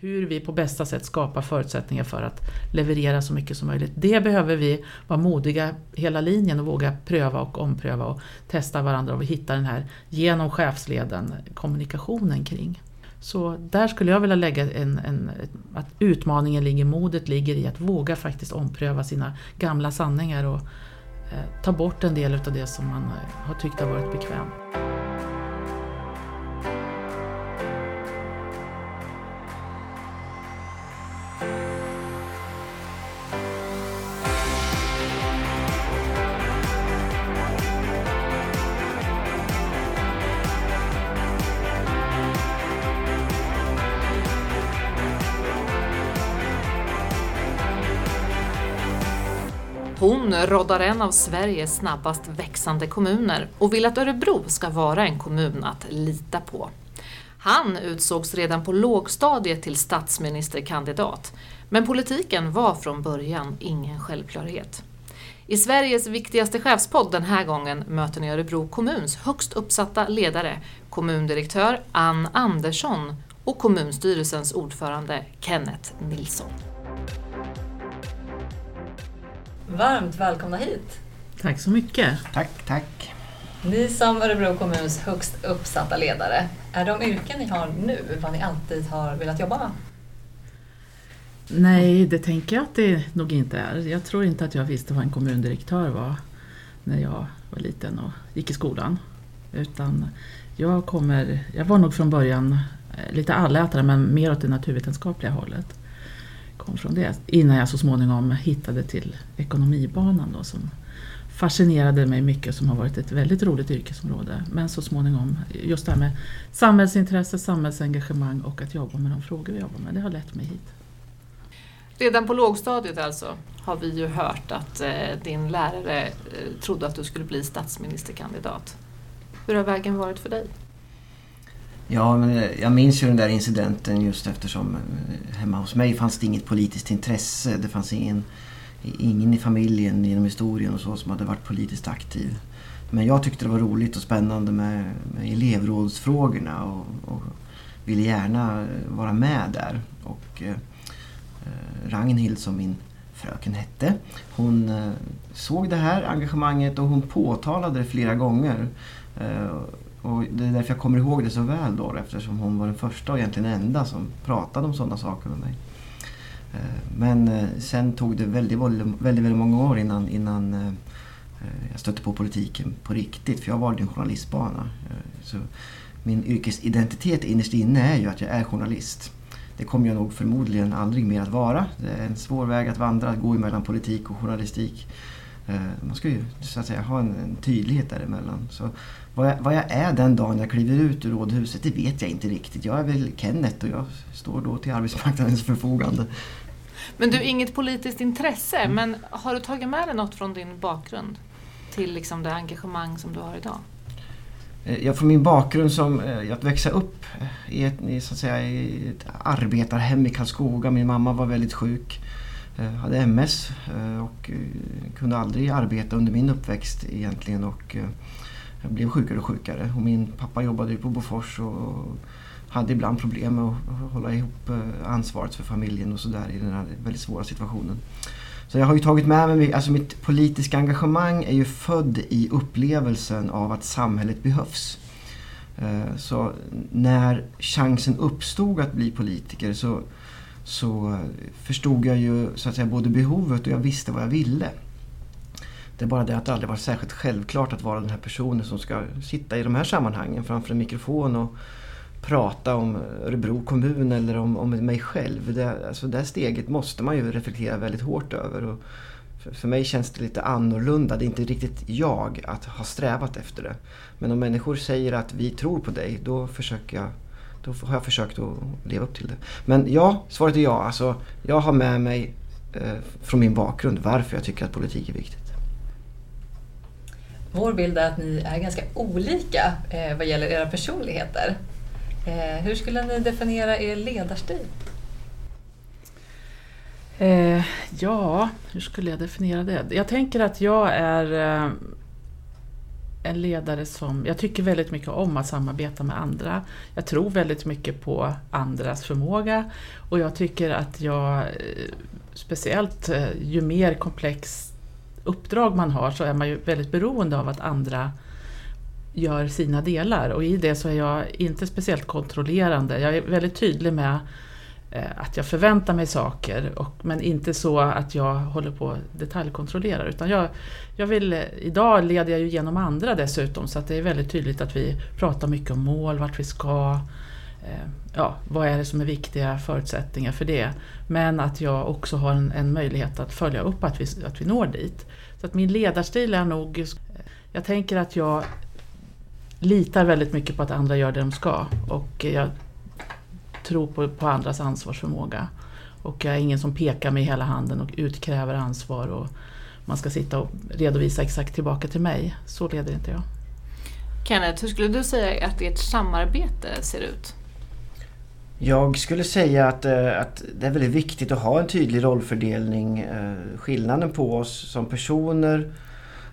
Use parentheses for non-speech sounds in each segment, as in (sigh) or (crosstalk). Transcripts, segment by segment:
hur vi på bästa sätt skapar förutsättningar för att leverera så mycket som möjligt. Det behöver vi vara modiga hela linjen och våga pröva och ompröva och testa varandra och hitta den här genom chefsleden kommunikationen kring. Så där skulle jag vilja lägga en, en, att utmaningen ligger, modet ligger i att våga faktiskt ompröva sina gamla sanningar och eh, ta bort en del av det som man eh, har tyckt har varit bekvämt. Råddar en av Sveriges snabbast växande kommuner och vill att Örebro ska vara en kommun att lita på. Han utsågs redan på lågstadiet till statsministerkandidat, men politiken var från början ingen självklarhet. I Sveriges viktigaste chefspodd den här gången möter ni Örebro kommuns högst uppsatta ledare, kommundirektör Ann Andersson och kommunstyrelsens ordförande Kenneth Nilsson. Varmt välkomna hit! Tack så mycket! Tack, tack! Ni som Örebro kommuns högst uppsatta ledare, är de yrken ni har nu vad ni alltid har velat jobba med? Nej, det tänker jag att det nog inte är. Jag tror inte att jag visste vad en kommundirektör var när jag var liten och gick i skolan. Utan jag, kommer, jag var nog från början eh, lite allätare men mer åt det naturvetenskapliga hållet kom från det. Innan jag så småningom hittade till ekonomibanan då, som fascinerade mig mycket som har varit ett väldigt roligt yrkesområde. Men så småningom just det här med samhällsintresse, samhällsengagemang och att jobba med de frågor vi jobbar med. Det har lett mig hit. Redan på lågstadiet alltså har vi ju hört att eh, din lärare eh, trodde att du skulle bli statsministerkandidat. Hur har vägen varit för dig? Ja, men jag minns ju den där incidenten just eftersom eh, hemma hos mig fanns det inget politiskt intresse. Det fanns ingen, ingen i familjen genom historien och så som hade varit politiskt aktiv. Men jag tyckte det var roligt och spännande med, med elevrådsfrågorna och, och ville gärna eh, vara med där. Och eh, eh, Ragnhild som min fröken hette, hon eh, såg det här engagemanget och hon påtalade det flera gånger. Eh, och det är därför jag kommer ihåg det så väl då eftersom hon var den första och egentligen enda som pratade om sådana saker med mig. Eh, men eh, sen tog det väldigt, väldigt, väldigt många år innan, innan eh, jag stötte på politiken på riktigt. För jag valde en journalistbana. Så min yrkesidentitet innerst inne är ju att jag är journalist. Det kommer jag nog förmodligen aldrig mer att vara. Det är en svår väg att vandra, att gå emellan politik och journalistik. Man ska ju så att säga ha en, en tydlighet däremellan. Så vad jag, vad jag är den dagen jag kliver ut ur rådhuset, det vet jag inte riktigt. Jag är väl Kenneth och jag står då till arbetsmarknadens förfogande. Men du, inget politiskt intresse, mm. men har du tagit med dig något från din bakgrund till liksom det engagemang som du har idag? Eh, ja, från min bakgrund som eh, att växa upp i ett, i, så att säga, i ett arbetarhem i Karlskoga. Min mamma var väldigt sjuk, eh, hade MS och kunde aldrig arbeta under min uppväxt egentligen. Och, jag blev sjukare och sjukare. Och min pappa jobbade ju på Bofors och hade ibland problem med att hålla ihop eh, ansvaret för familjen och sådär i den här väldigt svåra situationen. Så jag har ju tagit med mig, alltså mitt politiska engagemang är ju född i upplevelsen av att samhället behövs. Eh, så när chansen uppstod att bli politiker så, så eh, förstod jag ju så att säga både behovet och jag visste vad jag ville. Det är bara det att det aldrig varit särskilt självklart att vara den här personen som ska sitta i de här sammanhangen framför en mikrofon och prata om Örebro kommun eller om, om mig själv. Det, alltså det steget måste man ju reflektera väldigt hårt över. Och för, för mig känns det lite annorlunda. Det är inte riktigt jag att ha strävat efter det. Men om människor säger att vi tror på dig, då försöker jag då har jag försökt att leva upp till det. Men ja, svaret är ja. Alltså, jag har med mig eh, från min bakgrund varför jag tycker att politik är viktigt. Vår bild är att ni är ganska olika eh, vad gäller era personligheter. Eh, hur skulle ni definiera er ledarstil? Eh, ja, hur skulle jag definiera det? Jag tänker att jag är eh, en ledare som... Jag tycker väldigt mycket om att samarbeta med andra. Jag tror väldigt mycket på andras förmåga och jag tycker att jag, eh, speciellt eh, ju mer komplext uppdrag man har så är man ju väldigt beroende av att andra gör sina delar och i det så är jag inte speciellt kontrollerande. Jag är väldigt tydlig med eh, att jag förväntar mig saker och, men inte så att jag håller på och detaljkontrollerar. Utan jag, jag vill, eh, idag leder jag ju genom andra dessutom så att det är väldigt tydligt att vi pratar mycket om mål, vart vi ska, eh, Eh, ja, vad är det som är viktiga förutsättningar för det. Men att jag också har en, en möjlighet att följa upp att vi, att vi når dit. Så att min ledarstil är nog, eh, jag tänker att jag litar väldigt mycket på att andra gör det de ska och jag tror på, på andras ansvarsförmåga. Och jag är ingen som pekar med hela handen och utkräver ansvar och man ska sitta och redovisa exakt tillbaka till mig. Så leder inte jag. Kenneth, hur skulle du säga att ert samarbete ser ut? Jag skulle säga att, eh, att det är väldigt viktigt att ha en tydlig rollfördelning. Eh, skillnaden på oss som personer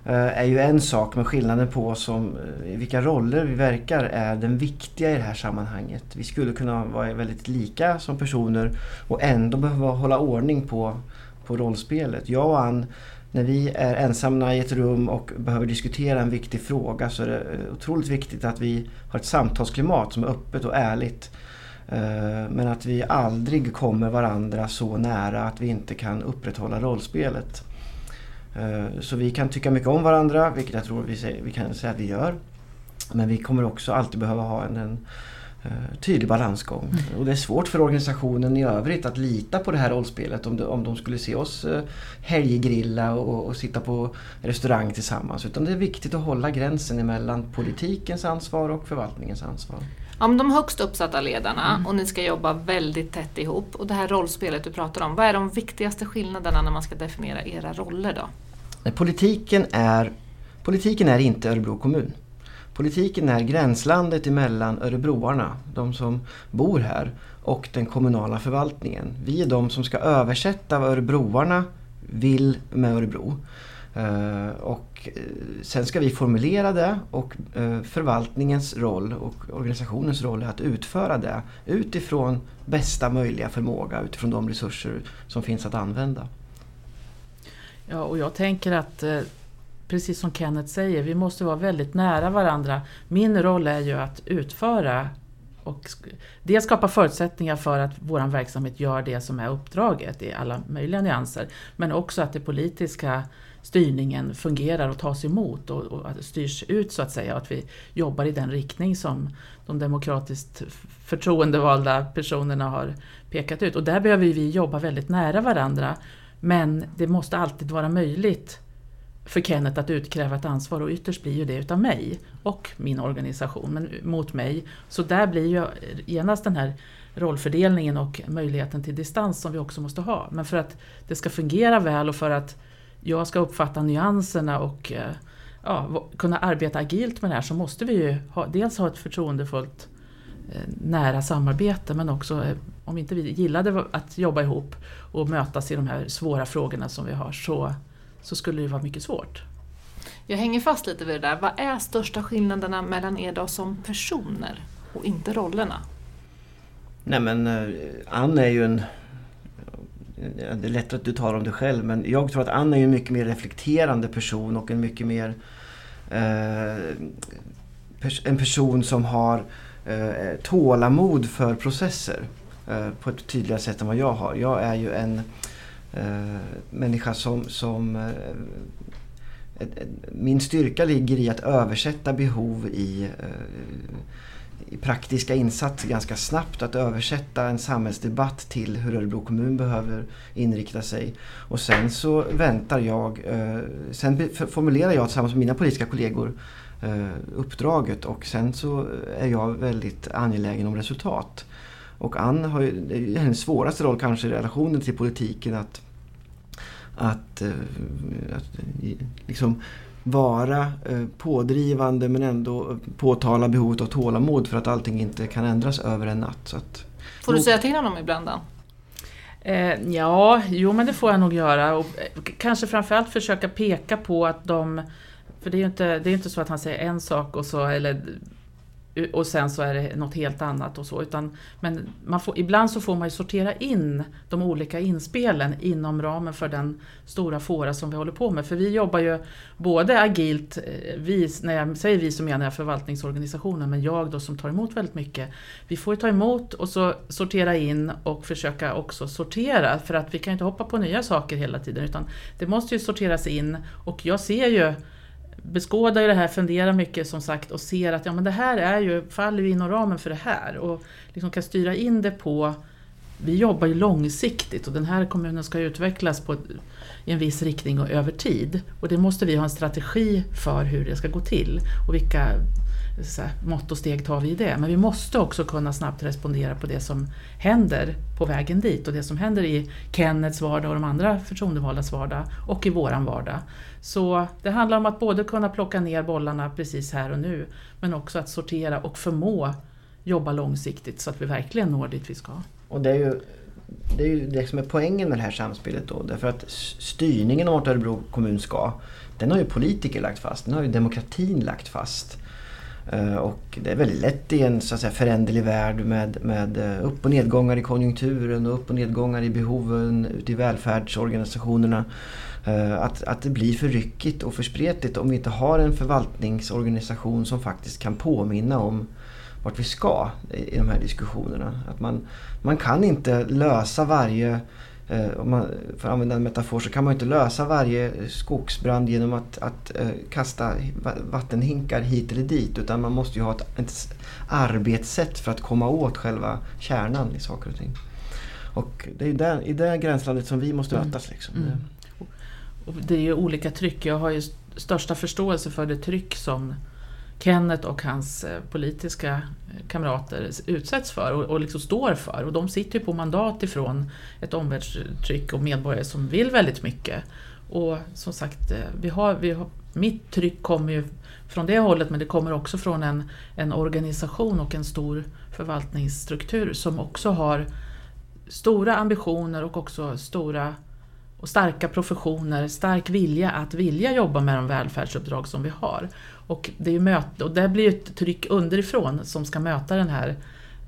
eh, är ju en sak men skillnaden på oss som vilka roller vi verkar är den viktiga i det här sammanhanget. Vi skulle kunna vara väldigt lika som personer och ändå behöva hålla ordning på, på rollspelet. Jag och Ann, när vi är ensamma i ett rum och behöver diskutera en viktig fråga så är det otroligt viktigt att vi har ett samtalsklimat som är öppet och ärligt. Eh, men att vi aldrig kommer varandra så nära att vi inte kan upprätthålla rollspelet. Eh, så vi kan tycka mycket om varandra, vilket jag tror vi, vi kan säga att vi gör. Men vi kommer också alltid behöva ha en, en uh, tydlig balansgång. Mm. Och det är svårt för organisationen i övrigt att lita på det här rollspelet om de, om de skulle se oss helggrilla och, och, sitta på restaurang tillsammans. Utan det är viktigt att hålla gränsen mellan politikens ansvar och förvaltningens ansvar. Om de högst uppsatta ledarna mm. och ni ska jobba väldigt tätt ihop och det här rollspelet du pratar om, vad är de viktigaste skillnaderna när man ska definiera era roller då? Politiken är, politiken är inte Örebro kommun. Politiken är gränslandet emellan örebroarna, de som bor här, och den kommunala förvaltningen. Vi är de som ska översätta vad örebroarna vill med Örebro. Eh, och eh, sen ska vi formulera det och eh, förvaltningens roll och organisationens roll är att utföra det utifrån bästa möjliga förmåga, utifrån de resurser som finns att använda. Ja, och jag tänker att precis som Kenneth säger, vi måste vara väldigt nära varandra. Min roll är ju att utföra och dels skapa förutsättningar för att vår verksamhet gör det som är uppdraget i alla möjliga nyanser. Men också att det politiska styrningen fungerar och tas emot och, och styrs ut så att säga. Och att vi jobbar i den riktning som de demokratiskt förtroendevalda personerna har pekat ut. Och där behöver vi jobba väldigt nära varandra. Men det måste alltid vara möjligt för Kenneth att utkräva ett ansvar och ytterst blir ju det utav mig och min organisation men mot mig. Så där blir ju genast den här rollfördelningen och möjligheten till distans som vi också måste ha. Men för att det ska fungera väl och för att jag ska uppfatta nyanserna och eh, ja, kunna arbeta agilt med det här så måste vi ju ha, dels ha ett förtroendefullt eh, nära samarbete men också eh, om inte vi gillade att jobba ihop och mötas i de här svåra frågorna som vi har så, så skulle det vara mycket svårt. Jag hänger fast lite vid det där. Vad är största skillnaderna mellan er då som personer och inte rollerna? Nej men Ann är ju en det är lätt att du talar om dig själv men jag tror att Anna är en mycket mer reflekterande person och en mycket mer eh, en person som har eh, tålamod för processer eh, på ett tydligare sätt än vad jag har. Jag är ju en eh, människa som, som eh, min styrka ligger i att översätta behov i eh, i praktiska insatser ganska snabbt att översätta en samhällsdebatt till hur Örebro kommun behöver inrikta sig. Och sen så väntar jag, eh, sen formulerar jag tillsammans med mina politiska kollegor eh, uppdraget och sen så är jag väldigt angelägen om resultat. Och Ann har ju, hennes svåraste roll kanske i relationen till politiken att att, eh, att eh, liksom vara eh, pådrivande men ändå påtala behovet av tålamod för att allting inte kan ändras över en natt. Så att, får du säga till honom ibland då? Eh, ja, jo men det får jag nog göra. Och kanske framförallt försöka peka på att de För det är ju inte, det är inte så att han säger en sak och så, eller Eh, och sen så är det något helt annat och så. Utan, men man får, ibland så får man ju sortera in de olika inspelen inom ramen för den stora fåra som vi håller på med. För vi jobbar ju både agilt, eh, vi, när jag säger vi så menar jag förvaltningsorganisationen, men jag då som tar emot väldigt mycket. Vi får ju ta emot och så sortera in och försöka också sortera för att vi kan inte hoppa på nya saker hela tiden utan det måste ju sorteras in och jag ser ju beskådar ju det här, funderar mycket som sagt och ser att ja, men det här är ju, faller ju inom ramen för det här och liksom kan styra in det på vi jobbar ju långsiktigt och den här kommunen ska utvecklas på, i en viss riktning och över tid. Och det måste vi ha en strategi för hur det ska gå till och vilka så här, mått och steg tar vi i det. Men vi måste också kunna snabbt respondera på det som händer på vägen dit och det som händer i Kennets vardag och de andra förtroendevaldas vardag och i våran vardag. Så det handlar om att både kunna plocka ner bollarna precis här och nu men också att sortera och förmå jobba långsiktigt så att vi verkligen når dit vi ska. Och det är ju det är ju det som är poängen med det här samspelet då. Därför att styrningen av vart Örebro kommun ska, den har ju politiker lagt fast. Den har ju demokratin lagt fast. Eh, och det är väldigt lätt i en så att säga, föränderlig värld med, med eh, upp och nedgångar i konjunkturen och upp och nedgångar i behoven ute i välfärdsorganisationerna. Eh, att, att det blir för ryckigt och för spretigt om vi inte har en förvaltningsorganisation som faktiskt kan påminna om vart vi ska i, de här diskussionerna. Att man, man kan inte lösa varje om man får använda en metafor så kan man inte lösa varje skogsbrand genom att, att eh, kasta vattenhinkar hit eller dit. Utan man måste ju ha ett, ett arbetssätt för att komma åt själva kärnan i saker och ting. Och det är där, i det gränslandet som vi måste mm. mötas. Liksom. Mm. Och det är ju olika tryck. Jag har ju största förståelse för det tryck som Kenneth och hans eh, politiska eh, kamrater utsätts för och, och liksom står för. Och de sitter ju på mandat ifrån ett omvärldstryck och medborgare som vill väldigt mycket. Och som sagt, eh, vi har, vi har, mitt tryck kommer ju från det hållet men det kommer också från en, en organisation och en stor förvaltningsstruktur som också har stora ambitioner och också stora och starka professioner, stark vilja att vilja jobba med de välfärdsuppdrag som vi har. Och, det är möte, och där blir ett tryck underifrån som ska möta den här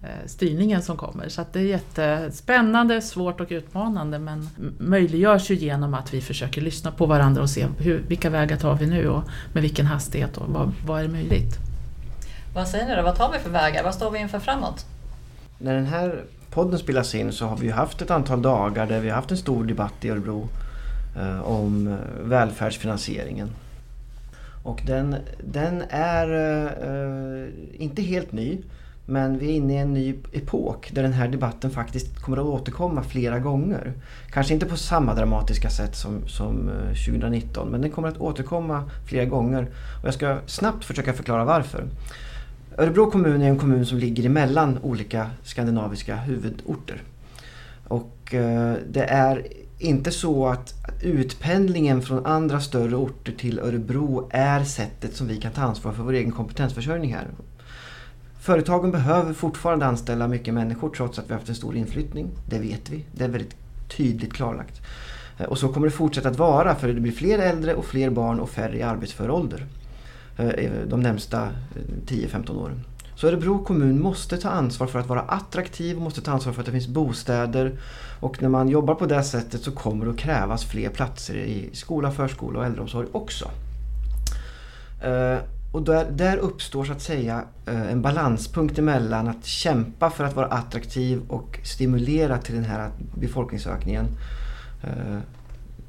eh, styrningen som kommer. Så det är jättespännande, svårt och utmanande men möjliggörs ju genom att vi försöker lyssna på varandra och se hur, vilka vägar tar vi nu och med vilken hastighet och vad, vad är möjligt. Vad säger ni då? Vad tar vi för vägar? Vad står vi inför framåt? När den här podden spelas in så har vi haft ett antal dagar där vi har haft en stor debatt i Örebro eh, om eh, välfärdsfinansieringen. Och den, den är eh, inte helt ny. Men vi är inne i en ny epok där den här debatten faktiskt kommer att återkomma flera gånger. Kanske inte på samma dramatiska sätt som, som eh, 2019 men den kommer att återkomma flera gånger. Och jag ska snabbt försöka förklara varför. Örebro kommun är en kommun som ligger emellan olika skandinaviska huvudorter. Och eh, det är inte så att utpendlingen från andra större orter till Örebro är sättet som vi kan ta ansvar för vår egen kompetensförsörjning här. Företagen behöver fortfarande anställa mycket människor trots att vi har haft en stor inflyttning. Det vet vi. Det är väldigt tydligt klarlagt. Eh, och så kommer det fortsätta att vara för det blir fler äldre och fler barn och färre i arbetsför ålder. Eh, de närmsta eh, 10-15 åren. Så Örebro kommun måste ta ansvar för att vara attraktiv och måste ta ansvar för att det finns bostäder. Och när man jobbar på det sättet så kommer det att krävas fler platser i skola, förskola och äldreomsorg också. Eh, och där, där uppstår så att säga eh, en balanspunkt emellan att kämpa för att vara attraktiv och stimulera till den här befolkningsökningen eh,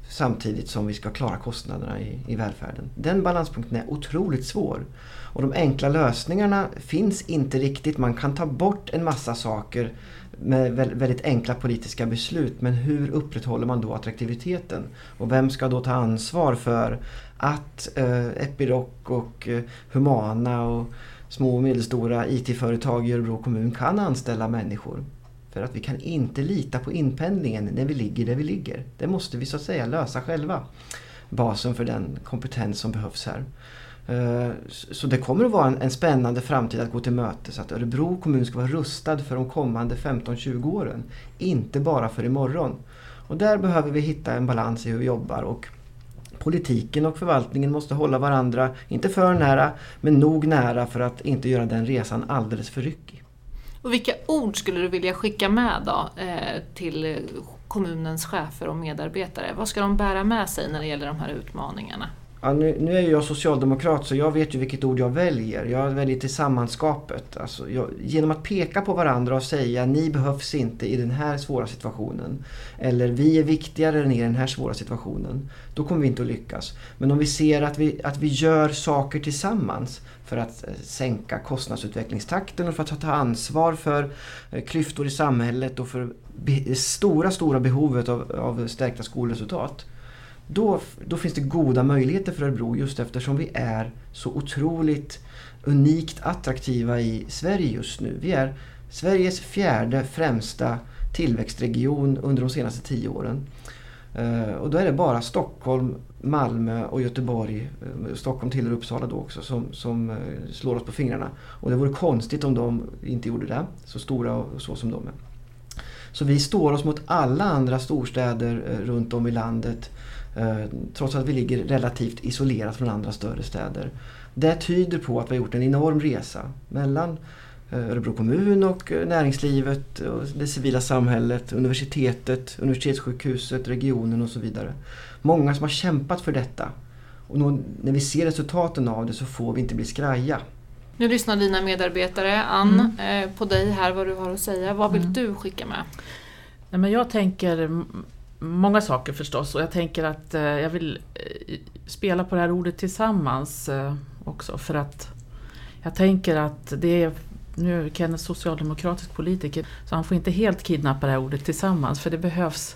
samtidigt som vi ska klara kostnaderna i, i välfärden. Den balanspunkten är otroligt svår. Och de enkla lösningarna finns inte riktigt. Man kan ta bort en massa saker med väldigt enkla politiska beslut. Men hur upprätthåller man då attraktiviteten? Och vem ska då ta ansvar för att eh, Epiroc och eh, Humana och små och medelstora IT-företag i Örebro kommun kan anställa människor? För att vi kan inte lita på inpendlingen när vi ligger där vi ligger. Det måste vi så att säga lösa själva. Basen för den kompetens som behövs här. Eh, så det kommer att vara en spännande framtid att gå till mötes. Att Örebro kommun ska vara rustad för de kommande 15-20 åren. Inte bara för imorgon. Och där behöver vi hitta en balans i hur vi jobbar. Och politiken och förvaltningen måste hålla varandra, inte för nära, men nog nära för att inte göra den resan alldeles för ryckig. Och vilka ord skulle du vilja skicka med då, eh, till kommunens chefer och medarbetare? Vad ska de bära med sig när det gäller de här utmaningarna? Ja, nu, nu, är jag socialdemokrat så jag vet ju vilket ord jag väljer. Jag väljer tillsammanskapet. Alltså, jag, genom att peka på varandra och säga ni behövs inte i den här svåra situationen. Eller vi är viktigare än i den här svåra situationen. Då kommer vi inte att lyckas. Men om vi ser att vi, att vi gör saker tillsammans för att eh, sänka kostnadsutvecklingstakten och för att ta ansvar för eh, klyftor i samhället och för det stora, stora behovet av, av stärkta skolresultat då, då finns det goda möjligheter för Örebro just eftersom vi är så otroligt unikt attraktiva i Sverige just nu. Vi är Sveriges fjärde främsta tillväxtregion under de senaste tio åren. Eh, och då är det bara Stockholm, Malmö och Göteborg, eh, Stockholm tillhör Uppsala då också, som, som eh, slår oss på fingrarna. Och det vore konstigt om de inte gjorde det, så stora och så som de är. Så vi står oss mot alla andra storstäder runt om i landet trots att vi ligger relativt isolerat från andra större städer. Det tyder på att vi har gjort en enorm resa mellan eh, Örebro kommun och eh, näringslivet, och det civila samhället, universitetet, universitetssjukhuset, regionen och så vidare. Många som har kämpat för detta. Och när vi ser resultaten av det så får vi inte bli skraja. Nu lyssnar dina medarbetare, Ann, mm. på dig här vad du har att säga. Vad vill mm. du skicka med? Nej, men jag tänker många saker förstås och jag tänker att eh, jag vill eh, spela på det här ordet tillsammans eh, också för att jag tänker att det är nu är Kenneth socialdemokratisk politiker så han får inte helt kidnappa det här ordet tillsammans för det behövs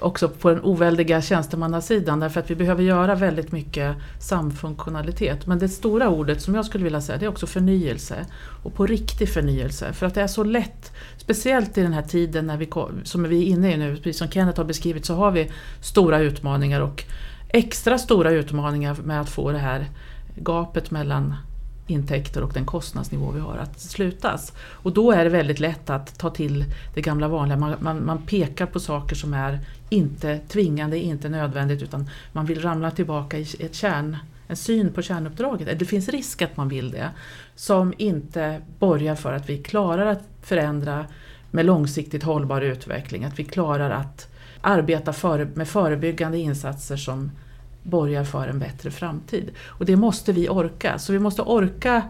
också på den oväldiga tjänstemannasidan därför att vi behöver göra väldigt mycket samfunktionalitet. Men det stora ordet som jag skulle vilja säga det är också förnyelse. Och på riktig förnyelse. För att det är så lätt, speciellt i den här tiden när vi, som vi är inne i nu, precis som Kenneth har beskrivit, så har vi stora utmaningar och extra stora utmaningar med att få det här gapet mellan intäkter och den kostnadsnivå vi har att slutas. Och då är det väldigt lätt att ta till det gamla vanliga. Man, man, man, pekar på saker som är inte tvingande, inte nödvändigt utan man vill ramla tillbaka i ett kärn, en syn på kärnuppdraget. Det finns risk att man vill det. Som inte borgar för att vi klarar att förändra med långsiktigt hållbar utveckling. Att vi klarar att arbeta för, med förebyggande insatser som borgar för en bättre framtid. Och det måste vi orka. Så vi måste orka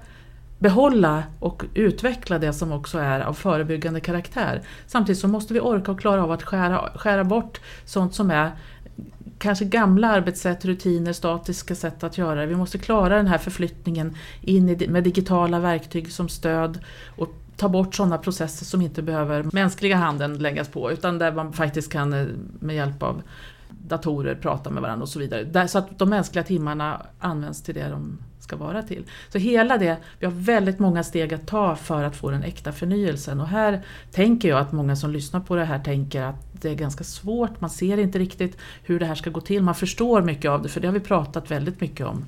behålla och utveckla det som också är av förebyggande karaktär. Samtidigt så måste vi orka och klara av att skära, skära bort sånt som är kanske gamla arbetssätt, rutiner, statiska sätt att göra det. Vi måste klara den här förflyttningen in i, med digitala verktyg som stöd och ta bort sådana processer som inte behöver mänskliga handen läggas på utan där man faktiskt kan eh, med hjälp av datorer pratar med varandra och så vidare. Så att de mänskliga timmarna används till det de ska vara till. Så hela det, vi har väldigt många steg att ta för att få den äkta förnyelsen och här tänker jag att många som lyssnar på det här tänker att det är ganska svårt, man ser inte riktigt hur det här ska gå till, man förstår mycket av det för det har vi pratat väldigt mycket om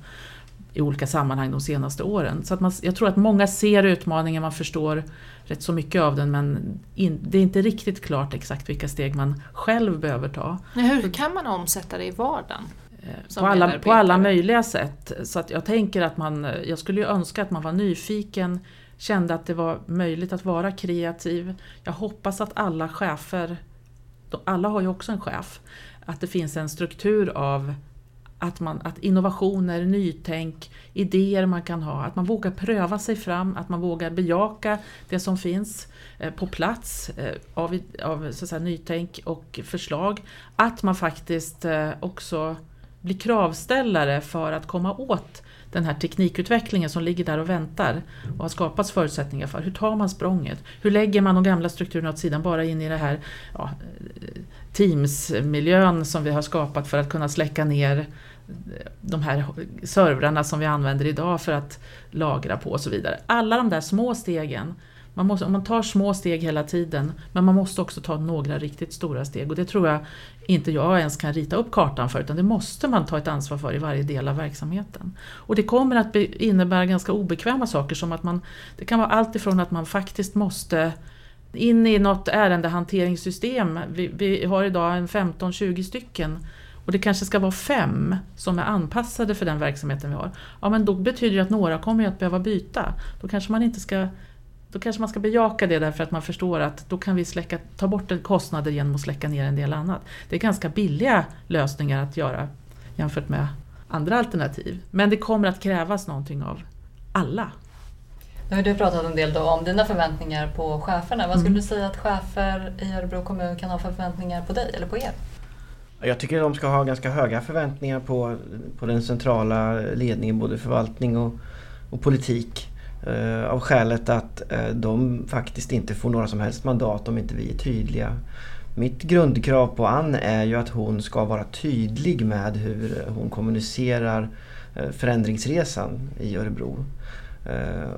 i olika sammanhang de senaste åren. Så att man, jag tror att många ser utmaningen, man förstår rätt så mycket av den men in, det är inte riktigt klart exakt vilka steg man själv behöver ta. hur kan man omsätta det i vardagen? Eh, på alla, på alla möjliga sätt. Så att jag tänker att man, jag skulle ju önska att man var nyfiken, kände att det var möjligt att vara kreativ. Jag hoppas att alla chefer, alla har ju också en chef, att det finns en struktur av att, man, att innovationer, nytänk, idéer man kan ha, att man vågar pröva sig fram, att man vågar bejaka det som finns eh, på plats eh, av, av så att säga, nytänk och förslag. Att man faktiskt eh, också blir kravställare för att komma åt den här teknikutvecklingen som ligger där och väntar och har skapats förutsättningar för. Hur tar man språnget? Hur lägger man de gamla strukturerna åt sidan bara in i det här ja, Teams-miljön som vi har skapat för att kunna släcka ner de här servrarna som vi använder idag för att lagra på och så vidare. Alla de där små stegen, man, måste, man tar små steg hela tiden men man måste också ta några riktigt stora steg och det tror jag inte jag ens kan rita upp kartan för utan det måste man ta ett ansvar för i varje del av verksamheten. Och det kommer att innebära ganska obekväma saker som att man, det kan vara allt ifrån att man faktiskt måste in i något ärendehanteringssystem. Vi, vi har idag en 15-20 stycken och det kanske ska vara fem som är anpassade för den verksamheten vi har. Ja men då betyder det att några kommer att behöva byta. Då kanske man inte ska då kanske man ska bejaka det därför att man förstår att då kan vi släcka, ta bort kostnader genom att släcka ner en del annat. Det är ganska billiga lösningar att göra jämfört med andra alternativ. Men det kommer att krävas någonting av alla. Nu har du pratat en del om dina förväntningar på cheferna. Vad skulle mm. du säga att chefer i Örebro kommun kan ha för förväntningar på dig eller på er? Jag tycker de ska ha ganska höga förväntningar på, på den centrala ledningen, både förvaltning och, och politik. Eh, av skälet att eh, de faktiskt inte får några som helst mandat om inte vi är tydliga. Mitt grundkrav på Ann är ju att hon ska vara tydlig med hur hon kommunicerar eh, förändringsresan i Örebro.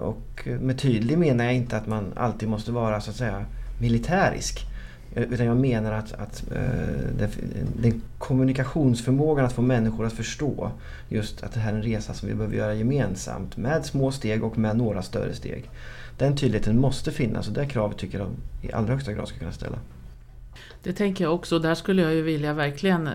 Och med tydlig menar jag inte att man alltid måste vara så att säga militärisk. Eh, utan jag menar att, att eh, den, den kommunikationsförmågan att få människor att förstå just att det här är en resa som vi behöver göra gemensamt med små steg och med några större steg. Den tydligheten måste finnas och det kravet tycker jag de i allra högsta grad ska kunna ställa. Det tänker jag också. Där skulle jag ju vilja verkligen eh,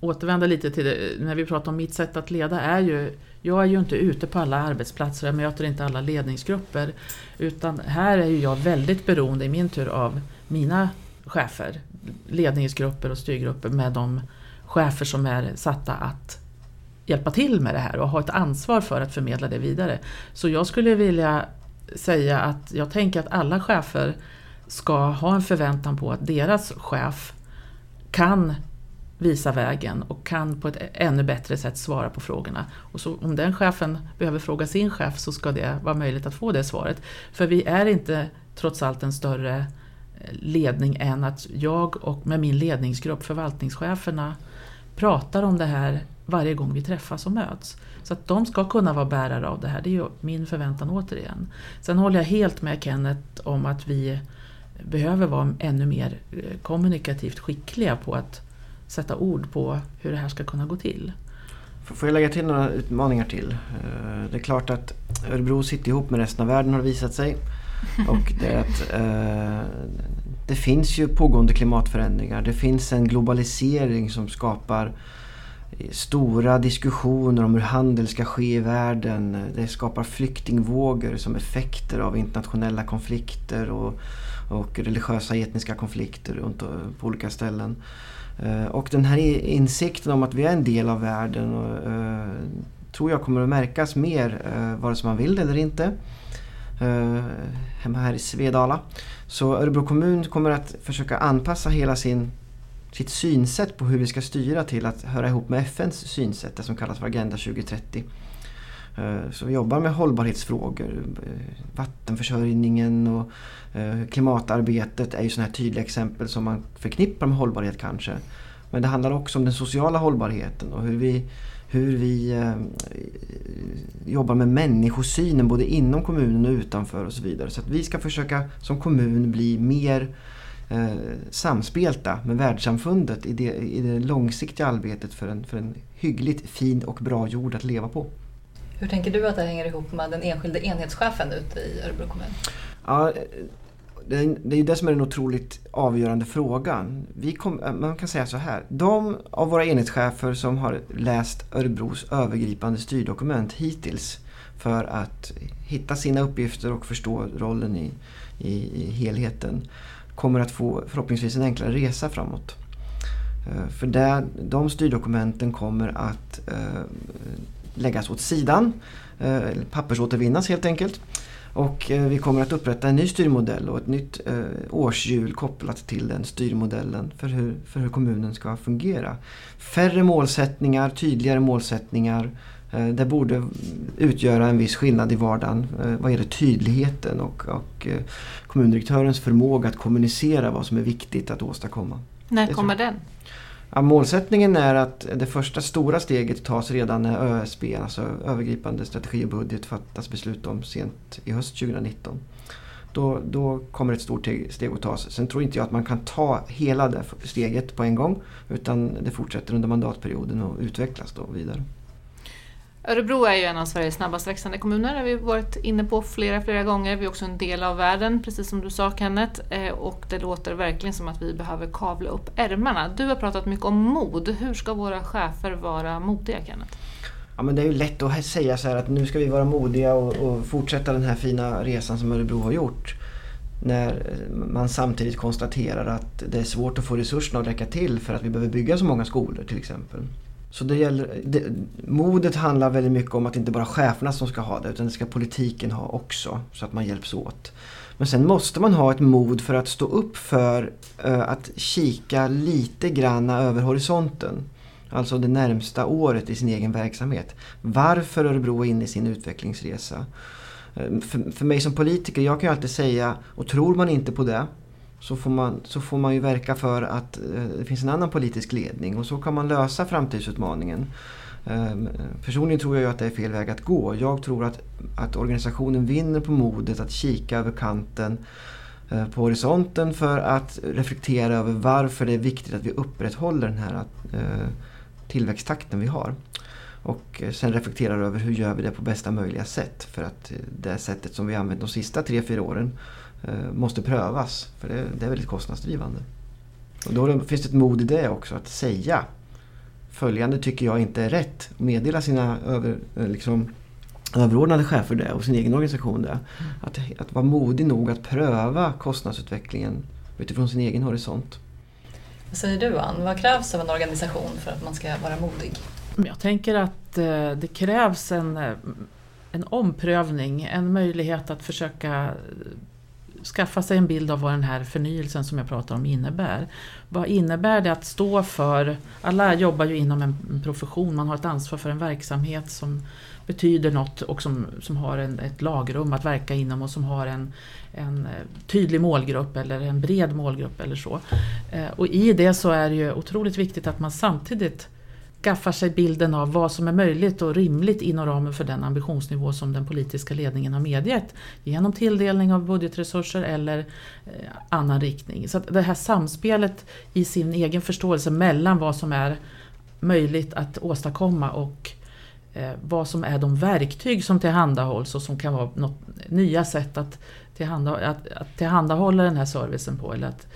återvända lite till det. När vi pratar om mitt sätt att leda är ju jag är ju inte ute på alla arbetsplatser, jag möter inte alla ledningsgrupper. Utan här är ju jag väldigt beroende i min tur av mina chefer, ledningsgrupper och styrgrupper med de chefer som är satta att hjälpa till med det här och ha ett ansvar för att förmedla det vidare. Så jag skulle vilja säga att jag tänker att alla chefer ska ha en förväntan på att deras chef kan visa vägen och kan på ett ännu bättre sätt svara på frågorna. Och så om den chefen behöver fråga sin chef så ska det vara möjligt att få det svaret. För vi är inte trots allt en större ledning än att jag och med min ledningsgrupp, förvaltningscheferna, pratar om det här varje gång vi träffas och möts. Så att de ska kunna vara bärare av det här, det är ju min förväntan återigen. Sen håller jag helt med Kenneth om att vi behöver vara ännu mer eh, kommunikativt skickliga på att sätta ord på hur det här ska kunna gå till. Får jag lägga till några utmaningar till? Eh, det är klart att Örebro sitter ihop med resten av världen har det visat sig. Och det, att, eh, det finns ju pågående klimatförändringar. Det finns en globalisering som skapar stora diskussioner om hur handel ska ske i världen. Det skapar flyktingvågor som effekter av internationella konflikter och, och religiösa etniska konflikter runt eh, på olika ställen. Eh, och den här insikten om att vi är en del av världen och, tror jag kommer att märkas mer vare sig man vill det eller inte. Eh, hemma här i Svedala. Så Örebro kommun kommer att försöka anpassa hela sin, sitt synsätt på hur vi ska styra till att höra ihop med FNs synsätt, det som kallas för Agenda 2030. Eh, så vi jobbar med hållbarhetsfrågor, eh, vattenförsörjningen och klimatarbetet är ju sådana här tydliga exempel som man förknippar med hållbarhet kanske. Men det handlar också om den sociala hållbarheten och hur vi hur vi eh, jobbar med människosynen både inom kommunen och utanför och så vidare. Så att vi ska försöka som kommun bli mer eh, samspelta med världssamfundet i det, i det långsiktiga arbetet för en, för en hyggligt fin och bra jord att leva på. Hur tänker du att det hänger ihop med den enskilde enhetschefen ute i Örebro kommun? Ja, det är ju det som är den otroligt avgörande frågan. Vi kom, man kan säga så här. De av våra enhetschefer som har läst Örebros övergripande styrdokument hittills för att hitta sina uppgifter och förstå rollen i, i, i helheten kommer att få förhoppningsvis en enklare resa framåt. Eh, för där, de styrdokumenten kommer att eh, läggas åt sidan, eh, pappersåtervinnas helt enkelt. Och eh, vi kommer att upprätta en ny styrmodell och ett nytt eh, årshjul kopplat till den styrmodellen för hur, för hur kommunen ska fungera. Färre målsättningar, tydligare målsättningar. Eh, det borde utgöra en viss skillnad i vardagen vad gäller tydligheten och, och kommundirektörens förmåga att kommunicera vad som är viktigt att åstadkomma. När kommer den? Ja, målsättningen är att det första stora steget tas redan när ÖSB, alltså övergripande strategi och budget, fattas beslut om sent i höst 2019. Då, då kommer ett stort steg att tas. Sen tror inte jag att man kan ta hela det steget på en gång utan det fortsätter under mandatperioden och utvecklas då vidare. Örebro är ju en av Sveriges snabbast växande kommuner, det har vi varit inne på flera, flera gånger. Vi är också en del av världen, precis som du sa Kenneth. Eh, och det låter verkligen som att vi behöver kavla upp ärmarna. Du har pratat mycket om mod. Hur ska våra chefer vara modiga, Kenneth? Ja, men det är ju lätt att säga så här att nu ska vi vara modiga och, och fortsätta den här fina resan som Örebro har gjort. När man samtidigt konstaterar att det är svårt att få resurserna att räcka till för att vi behöver bygga så många skolor till exempel. Så det gäller, det, modet handlar väldigt mycket om att det inte bara cheferna som ska ha det utan det ska politiken ha också så att man hjälps åt. Men sen måste man ha ett mod för att stå upp för uh, att kika lite granna över horisonten. Alltså det närmsta året i sin egen verksamhet. Varför Örebro är inne i sin utvecklingsresa. Eh, för, för mig som politiker, jag kan ju alltid säga, och tror man inte på det så får man, så får man ju verka för att eh, det finns en annan politisk ledning och så kan man lösa framtidsutmaningen. Ehm, personligen tror jag att det är fel väg att gå. Jag tror att, att organisationen vinner på modet att kika över kanten eh, på horisonten för att reflektera över varför det är viktigt att vi upprätthåller den här eh, tillväxttakten vi har. Och sen reflekterar över hur gör vi det på bästa möjliga sätt för att det sättet som vi använt de sista tre fyra åren måste prövas. För det, det, är väldigt kostnadsdrivande. Och då finns det ett mod i det också, att säga följande tycker jag inte är rätt. Meddela sina över, eh, liksom, överordnade chefer det och sin egen organisation det. Mm. Att, att vara modig nog att pröva kostnadsutvecklingen utifrån sin egen horisont. Vad säger du Ann? Vad krävs av en organisation för att man ska vara modig? Jag tänker att eh, det krävs en, en omprövning, en möjlighet att försöka skaffa sig en bild av vad den här förnyelsen som jag pratar om innebär. Vad innebär det att stå för, alla jobbar ju inom en profession, man har ett ansvar för en verksamhet som betyder något och som, som har en, ett lagrum att verka inom och som har en, en eh, tydlig målgrupp eller en bred målgrupp eller så. Eh, och i det så är det ju otroligt viktigt att man samtidigt skaffar sig bilden av vad som är möjligt och rimligt inom ramen för den ambitionsnivå som den politiska ledningen har medgett genom tilldelning av budgetresurser eller eh, annan riktning. Så det här samspelet i sin egen förståelse mellan vad som är möjligt att åstadkomma och eh, vad som är de verktyg som tillhandahålls och som kan vara något, nya sätt att, att, att tillhandahålla den här servicen på eller att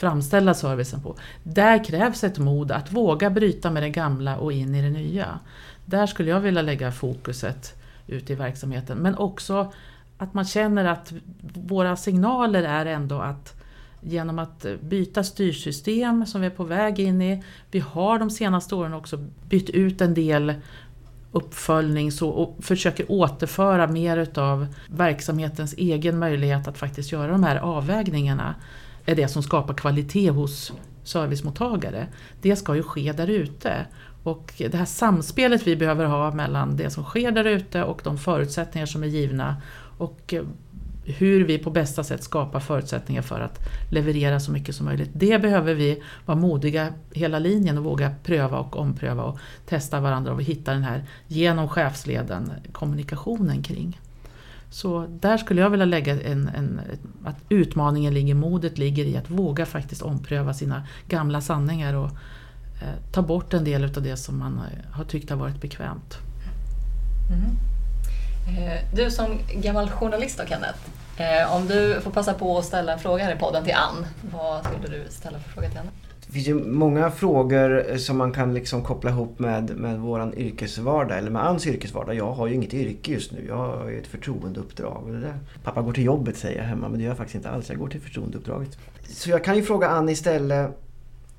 framställa servicen på. Där krävs ett mod att våga bryta med det gamla och in i det nya. Där skulle jag vilja lägga fokuset ute i verksamheten. Men också att man känner att våra signaler är ändå att genom att byta styrsystem som vi är på väg in i. Vi har de senaste åren också bytt ut en del uppföljning så, och försöker återföra mer utav verksamhetens egen möjlighet att faktiskt göra de här avvägningarna är det som skapar kvalitet hos servicemottagare. Det ska ju ske där ute. Och det här samspelet vi behöver ha mellan det som sker där ute och de förutsättningar som är givna och eh, hur vi på bästa sätt skapar förutsättningar för att leverera så mycket som möjligt. Det behöver vi vara modiga hela linjen och våga pröva och ompröva och testa varandra och hitta den här genom chefsleden kommunikationen kring. Så där skulle jag vilja lägga en, en, att utmaningen ligger, modet ligger i att våga faktiskt ompröva sina gamla sanningar och eh, ta bort en del av det som man eh, har tyckt har varit bekvämt. Mm. Eh, du som gammal journalist då Kenneth, eh, om du får passa på att ställa en fråga här i podden till Ann, vad skulle du ställa för fråga till henne? Det finns ju många frågor som man kan liksom koppla ihop med, med våran yrkesvardag eller med Anns yrkesvardag. Jag har ju inget yrke just nu. Jag har ju ett förtroendeuppdrag. Och det där. Pappa går till jobbet säger jag hemma men det gör jag faktiskt inte alls. Jag går till förtroendeuppdraget. Så jag kan ju fråga Ann istället.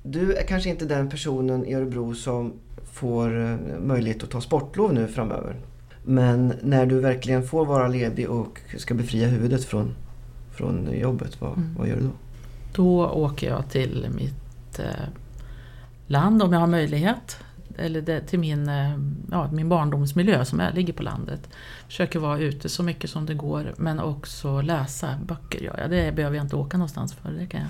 Du är kanske inte den personen i Örebro som får eh, möjlighet att ta sportlov nu framöver. Men när du verkligen får vara ledig och ska befria huvudet från, från jobbet, vad, mm. vad gör du då? Då åker jag till mitt Eh, land om jag har möjlighet. Eller det, till min, eh, ja, min barndomsmiljö som är, ligger på landet. Försöker vara ute så mycket som det går men också läsa böcker. Gör jag. Det behöver jag inte åka någonstans för. Det kan jag,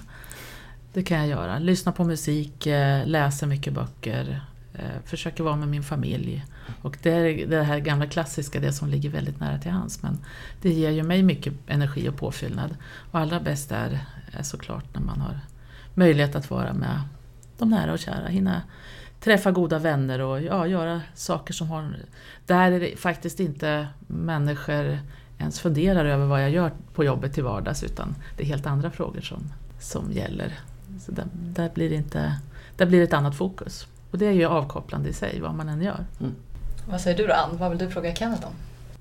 det kan jag göra. Lyssna på musik, eh, läsa mycket böcker. Eh, försöker vara med min familj. Och det är det här gamla klassiska, det som ligger väldigt nära till hands. Men det ger ju mig mycket energi och påfyllnad. Och allra bäst är, är såklart när man har möjlighet att vara med de nära och kära. Hinna träffa goda vänner och ja, göra saker som har... Där är det faktiskt inte människor ens funderar över vad jag gör på jobbet till vardags utan det är helt andra frågor som, som gäller. Så där, där, blir det inte, där blir ett annat fokus. Och det är ju avkopplande i sig, vad man än gör. Mm. Vad säger du då Ann? Vad vill du fråga Kenneth om?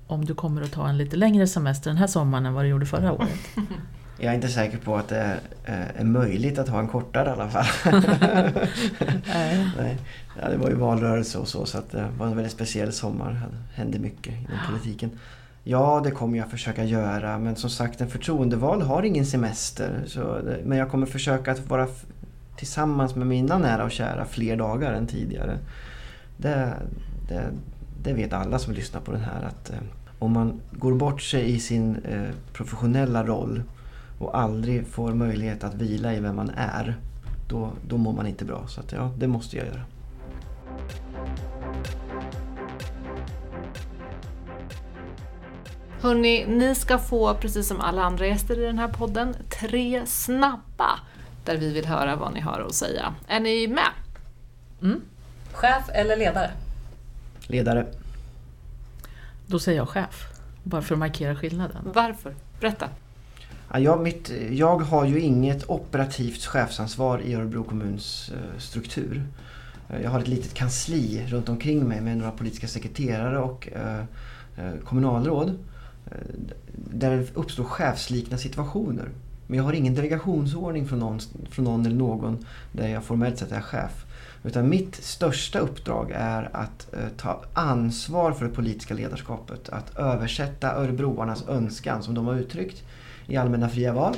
Om du kommer att ta en lite längre semester den här sommaren än vad du gjorde förra året. (laughs) Jag är inte säker på att det är, är möjligt att ha en kortare i alla fall. (laughs) Nej. Nej. Ja, det var ju valrörelse och så, så att det var en väldigt speciell sommar. Det hände mycket inom politiken. Ja, det kommer jag försöka göra. Men som sagt, en förtroendevald har ingen semester. Så, men jag kommer försöka att vara tillsammans med mina nära och kära fler dagar än tidigare. Det, det, det vet alla som lyssnar på den här att eh, om man går bort sig i sin eh, professionella roll och aldrig får möjlighet att vila i vem man är, då, då mår man inte bra. Så att, ja, det måste jag göra. Hörni, ni ska få, precis som alla andra gäster i den här podden, tre snabba där vi vill höra vad ni har att säga. Är ni med? Mm. Chef eller ledare? Ledare. Då säger jag chef, bara för att markera skillnaden. Varför? Berätta. Ja, jag, mitt, jag har ju inget operativt chefsansvar i Örebro kommuns eh, struktur. Eh, jag har ett litet kansli runt omkring mig med några politiska sekreterare och eh, kommunalråd. Där det uppstår chefslikna situationer. Men jag har ingen delegationsordning från någon, från någon eller någon där jag formellt sett är chef. Utan mitt största uppdrag är att eh, ta ansvar för det politiska ledarskapet. Att översätta örebroarnas önskan som de har uttryckt i allmänna fria val.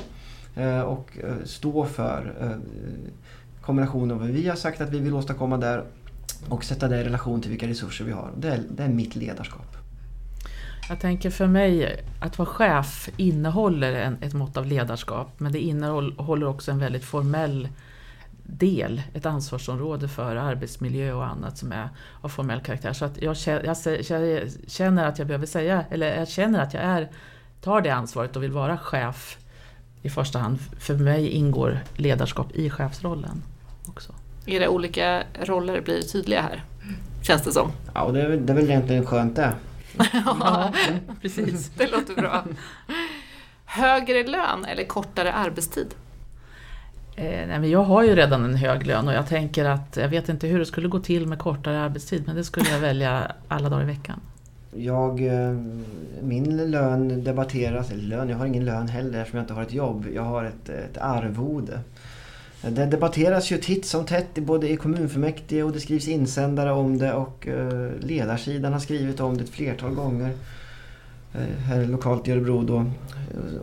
Eh, och eh, stå för eh, kombinationen av vad vi har sagt att vi vill åstadkomma där och sätta det i relation till vilka resurser vi har. Det är, det är mitt ledarskap. Jag tänker för mig, att vara chef innehåller en, ett mått av ledarskap men det innehåller också en väldigt formell del, ett ansvarsområde för arbetsmiljö och annat som är av formell karaktär. Så att jag, jag känner att jag behöver säga, eller jag känner att jag är, tar det ansvaret och vill vara chef i första hand. För mig ingår ledarskap i chefsrollen också. Era olika roller blir tydliga här, känns det som. Ja, och det är, det är väl egentligen skönt det. (laughs) ja, precis. (laughs) Det låter bra. Högre lön eller kortare arbetstid? Eh, nej, men jag har ju redan en hög lön och jag tänker att jag vet inte hur det skulle gå till med kortare arbetstid men det skulle jag välja alla dagar i veckan. Jag, eh, min lön debatteras, eller lön, jag har ingen lön heller eftersom jag inte har ett jobb. Jag har ett, ett arvode. Det debatteras ju titt som tätt både i kommunfullmäktige och det skrivs insändare om det och eh, ledarsidan har skrivit om det ett flertal gånger. Eh, här lokalt i Örebro då.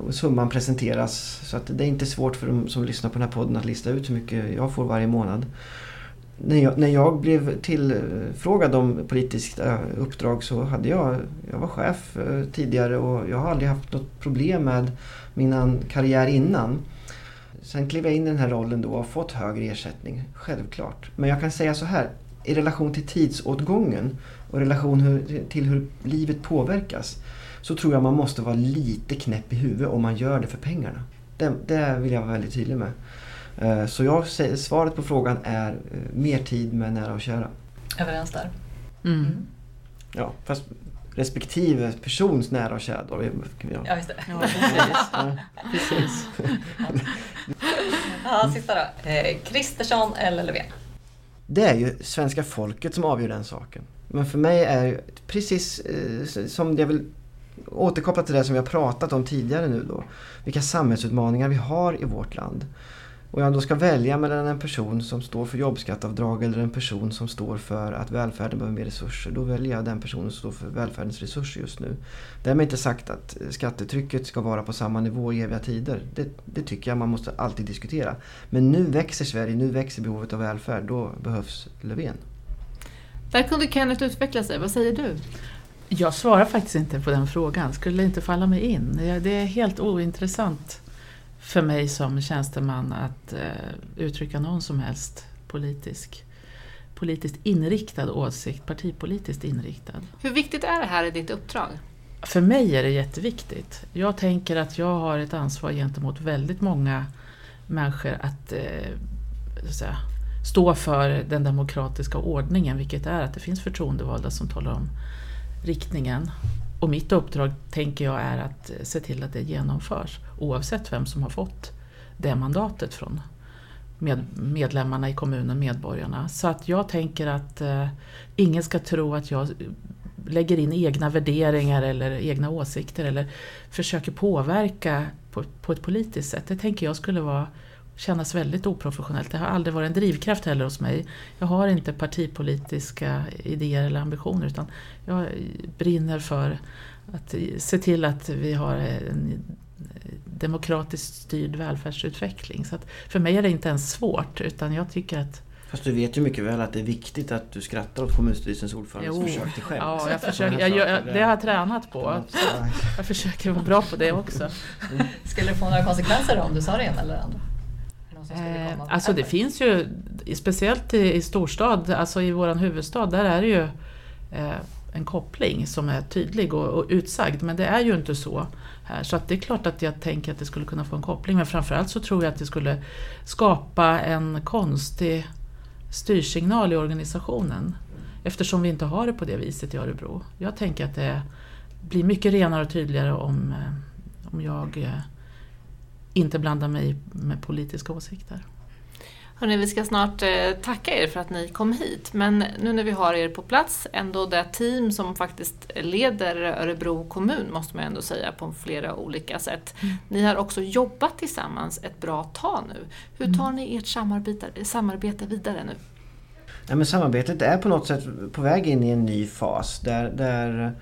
Och summan presenteras så att det är inte svårt för de som lyssnar på den här podden att lista ut hur mycket jag får varje månad. När jag, när jag blev tillfrågad om politiskt eh, uppdrag så hade jag, jag var chef eh, tidigare och jag har aldrig haft något problem med min karriär innan. Sen klev jag in i den här rollen då och har fått högre ersättning, självklart. Men jag kan säga så här, i relation till tidsåtgången och i relation hur, till hur livet påverkas så tror jag man måste vara lite knäpp i huvudet om man gör det för pengarna. Det, det vill jag vara väldigt tydlig med. Eh, så jag, svaret på frågan är eh, mer tid med nära och kära. Överens där. Mm. mm. Ja, fast respektive persons nära och kära. Då. Ja, just det. Ja, (laughs) precis. ja, precis. ja, sista då. Eh, Kristersson eller Löfven? Det är ju svenska folket som avgör den saken. Men för mig är det precis eh, som jag vill återkoppla till det som vi har pratat om tidigare nu då. Vilka samhällsutmaningar vi har i vårt land och jag då ska välja mellan en person som står för jobbskattavdrag eller en person som står för att välfärden behöver mer resurser. Då väljer jag den personen som står för välfärdens resurser just nu. Därmed inte sagt att skattetrycket ska vara på samma nivå i eviga tider. Det, det tycker jag man måste alltid diskutera. Men nu växer Sverige, nu växer behovet av välfärd. Då behövs Löfven. Där kunde Kenneth utveckla sig. Vad säger du? Jag svarar faktiskt inte på den frågan. Skulle inte falla mig in. Det är helt ointressant för mig som tjänsteman att eh, uttrycka någon som helst politisk politiskt inriktad åsikt, partipolitiskt inriktad. Hur viktigt är det här i ditt uppdrag? För mig är det jätteviktigt. Jag tänker att jag har ett ansvar gentemot väldigt många människor att, eh, att säga, stå för den demokratiska ordningen, vilket är att det finns förtroendevalda som talar om riktningen. Och mitt uppdrag, tänker jag, är att se till att det genomförs oavsett vem som har fått det mandatet från med medlemmarna i kommunen, medborgarna. Så att jag tänker att eh, ingen ska tro att jag lägger in egna värderingar eller egna åsikter eller försöker påverka på, på ett politiskt sätt. Det tänker jag skulle vara kännas väldigt oprofessionellt. Det har aldrig varit en drivkraft heller hos mig. Jag har inte partipolitiska idéer eller ambitioner utan jag brinner för att se till att vi har en demokratiskt styrd välfärdsutveckling. Så för mig är det inte ens svårt utan jag tycker att Fast du vet ju mycket väl att det är viktigt att du skrattar åt kommunstyrelsens ordförandes jo, försök till skämt. Ja, jag försöker, jag, jag, det har jag tränat på. jag försöker vara bra på det också. Skulle det få några konsekvenser om du sa det ena eller det andra? Eh, alltså det finns ju, speciellt i, i storstad, alltså i vår huvudstad, där är det ju eh, en koppling som är tydlig och, och, utsagd. Men det är ju inte så här. Så att det är klart att jag tänker att det skulle kunna få en koppling. Men framförallt så tror jag att det skulle skapa en konstig styrsignal i organisationen. Eftersom vi inte har det på det viset i Örebro. Jag tänker att det blir mycket renare och tydligare om, eh, om jag eh, inte blandar mig med politiska åsikter. Hörrni, vi ska snart eh, tacka er för att ni kom hit, men nu när vi har er på plats, ändå det team som faktiskt leder Örebro kommun, måste man ändå säga, på flera olika sätt. Mm. Ni har också jobbat tillsammans ett bra tag nu. Hur mm. tar ni ert samarbete, samarbete vidare nu? Ja, men samarbetet är på något sätt på väg in i en ny fas där, där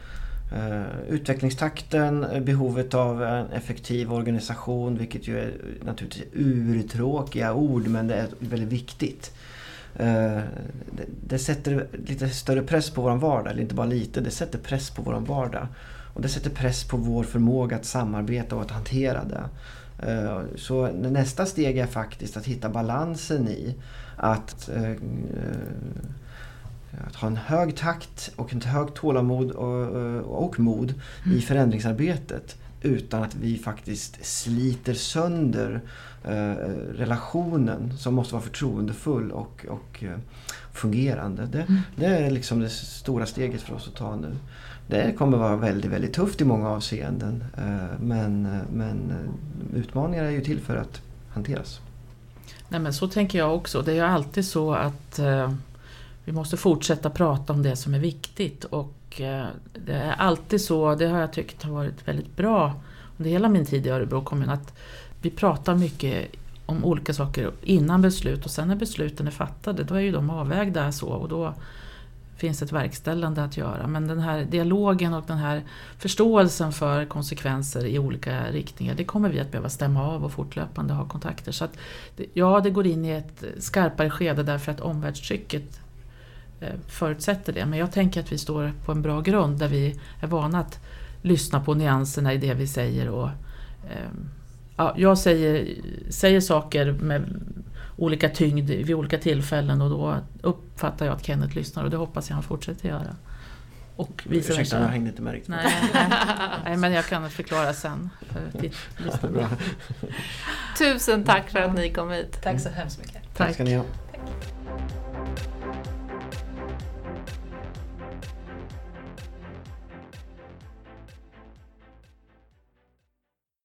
Eh, utvecklingstakten, eh, behovet av en effektiv organisation, vilket ju är naturligtvis urtråkiga ord men det är väldigt viktigt. Eh, det, sätter lite större press på vår vardag, eller inte bara lite, det sätter press på vår vardag. Och det sätter press på vår förmåga att samarbeta och att hantera det. Så nästa steg är faktiskt att hitta balansen i att att ha en hög takt och ett högt tålamod och, och mod mm. i förändringsarbetet utan att vi faktiskt sliter sönder eh, relationen som måste vara förtroendefull och, och eh, fungerande. Det, mm. det, är liksom det stora steget för oss att ta nu. Det kommer vara väldigt, väldigt tufft i många avseenden eh, men, eh, men eh, utmaningar är ju till för att hanteras. Nej men så tänker jag också. Det är ju alltid så att eh, vi måste fortsätta prata om det som är viktigt och eh, det är alltid så, det har jag tyckt har varit väldigt bra under hela min tid i Örebro kommun, att vi pratar mycket om olika saker innan beslut och sen när besluten är fattade då är ju de avvägda så och då finns ett verkställande att göra. Men den här dialogen och den här förståelsen för konsekvenser i olika riktningar det kommer vi att behöva stämma av och fortlöpande ha kontakter. Så att, ja, det går in i ett skarpare skede därför att omvärldstrycket förutsätter det. Men jag tänker att vi står på en bra grund där vi är vana att lyssna på nyanserna i det vi säger. Och, eh, ja, jag säger, säger saker med olika tyngd vid olika tillfällen och då uppfattar jag att Kenneth lyssnar och det hoppas jag han fortsätter göra. Och vice Ursäkta, jag hängde inte med riktigt. Nej, nej, nej, men jag kan förklara sen. För (laughs) Tusen tack för att ni kom hit. Tack så hemskt mycket. Tack, tack ska ni ha.